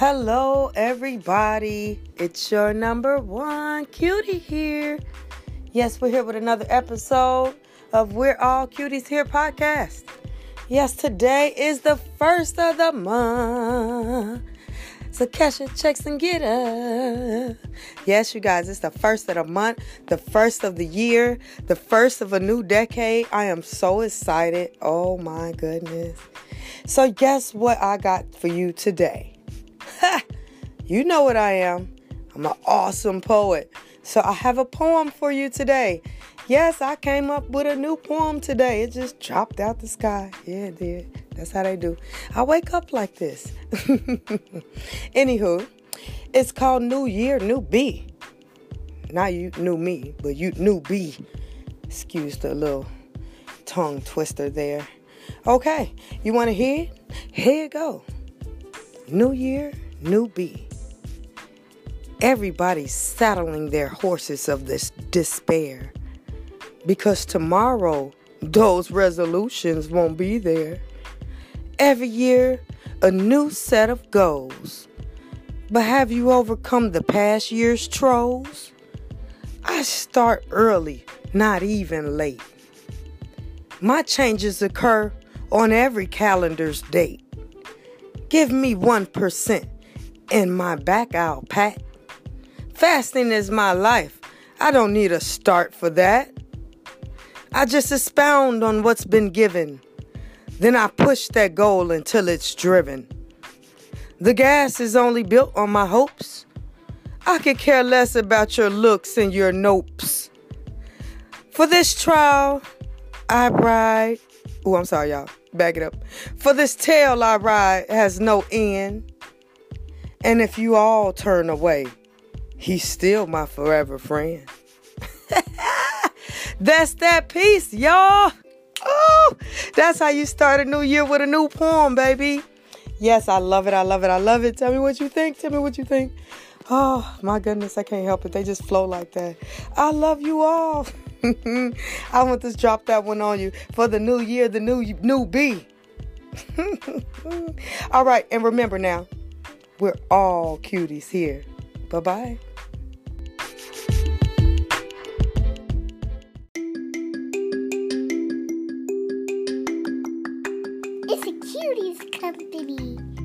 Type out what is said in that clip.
Hello, everybody. It's your number one cutie here. Yes, we're here with another episode of We're All Cuties Here podcast. Yes, today is the first of the month. So cash your checks and get up. Yes, you guys, it's the first of the month, the first of the year, the first of a new decade. I am so excited. Oh my goodness. So, guess what I got for you today? You know what I am. I'm an awesome poet. So I have a poem for you today. Yes, I came up with a new poem today. It just dropped out the sky. Yeah, it did. That's how they do. I wake up like this. Anywho, it's called New Year, New B. Not you, new me, but you, new B. Excuse the little tongue twister there. Okay, you want to hear? Here you go. New Year, New B. Everybody's saddling their horses of this despair because tomorrow those resolutions won't be there. Every year, a new set of goals. But have you overcome the past year's trolls? I start early, not even late. My changes occur on every calendar's date. Give me 1% in my back out pat. Fasting is my life. I don't need a start for that. I just expound on what's been given. Then I push that goal until it's driven. The gas is only built on my hopes. I could care less about your looks and your nopes. For this trial, I ride. Oh, I'm sorry, y'all. Back it up. For this tale I ride has no end. And if you all turn away, he's still my forever friend. That's that piece, y'all. Oh, that's how you start a new year with a new poem, baby. Yes, I love it. I love it. I love it. Tell me what you think. Tell me what you think. Oh, my goodness. I can't help it. They just flow like that. I love you all. I want to drop that one on you for the new year, the new new B. all right, and remember now, we're all cuties here. Bye bye. Cuties Company.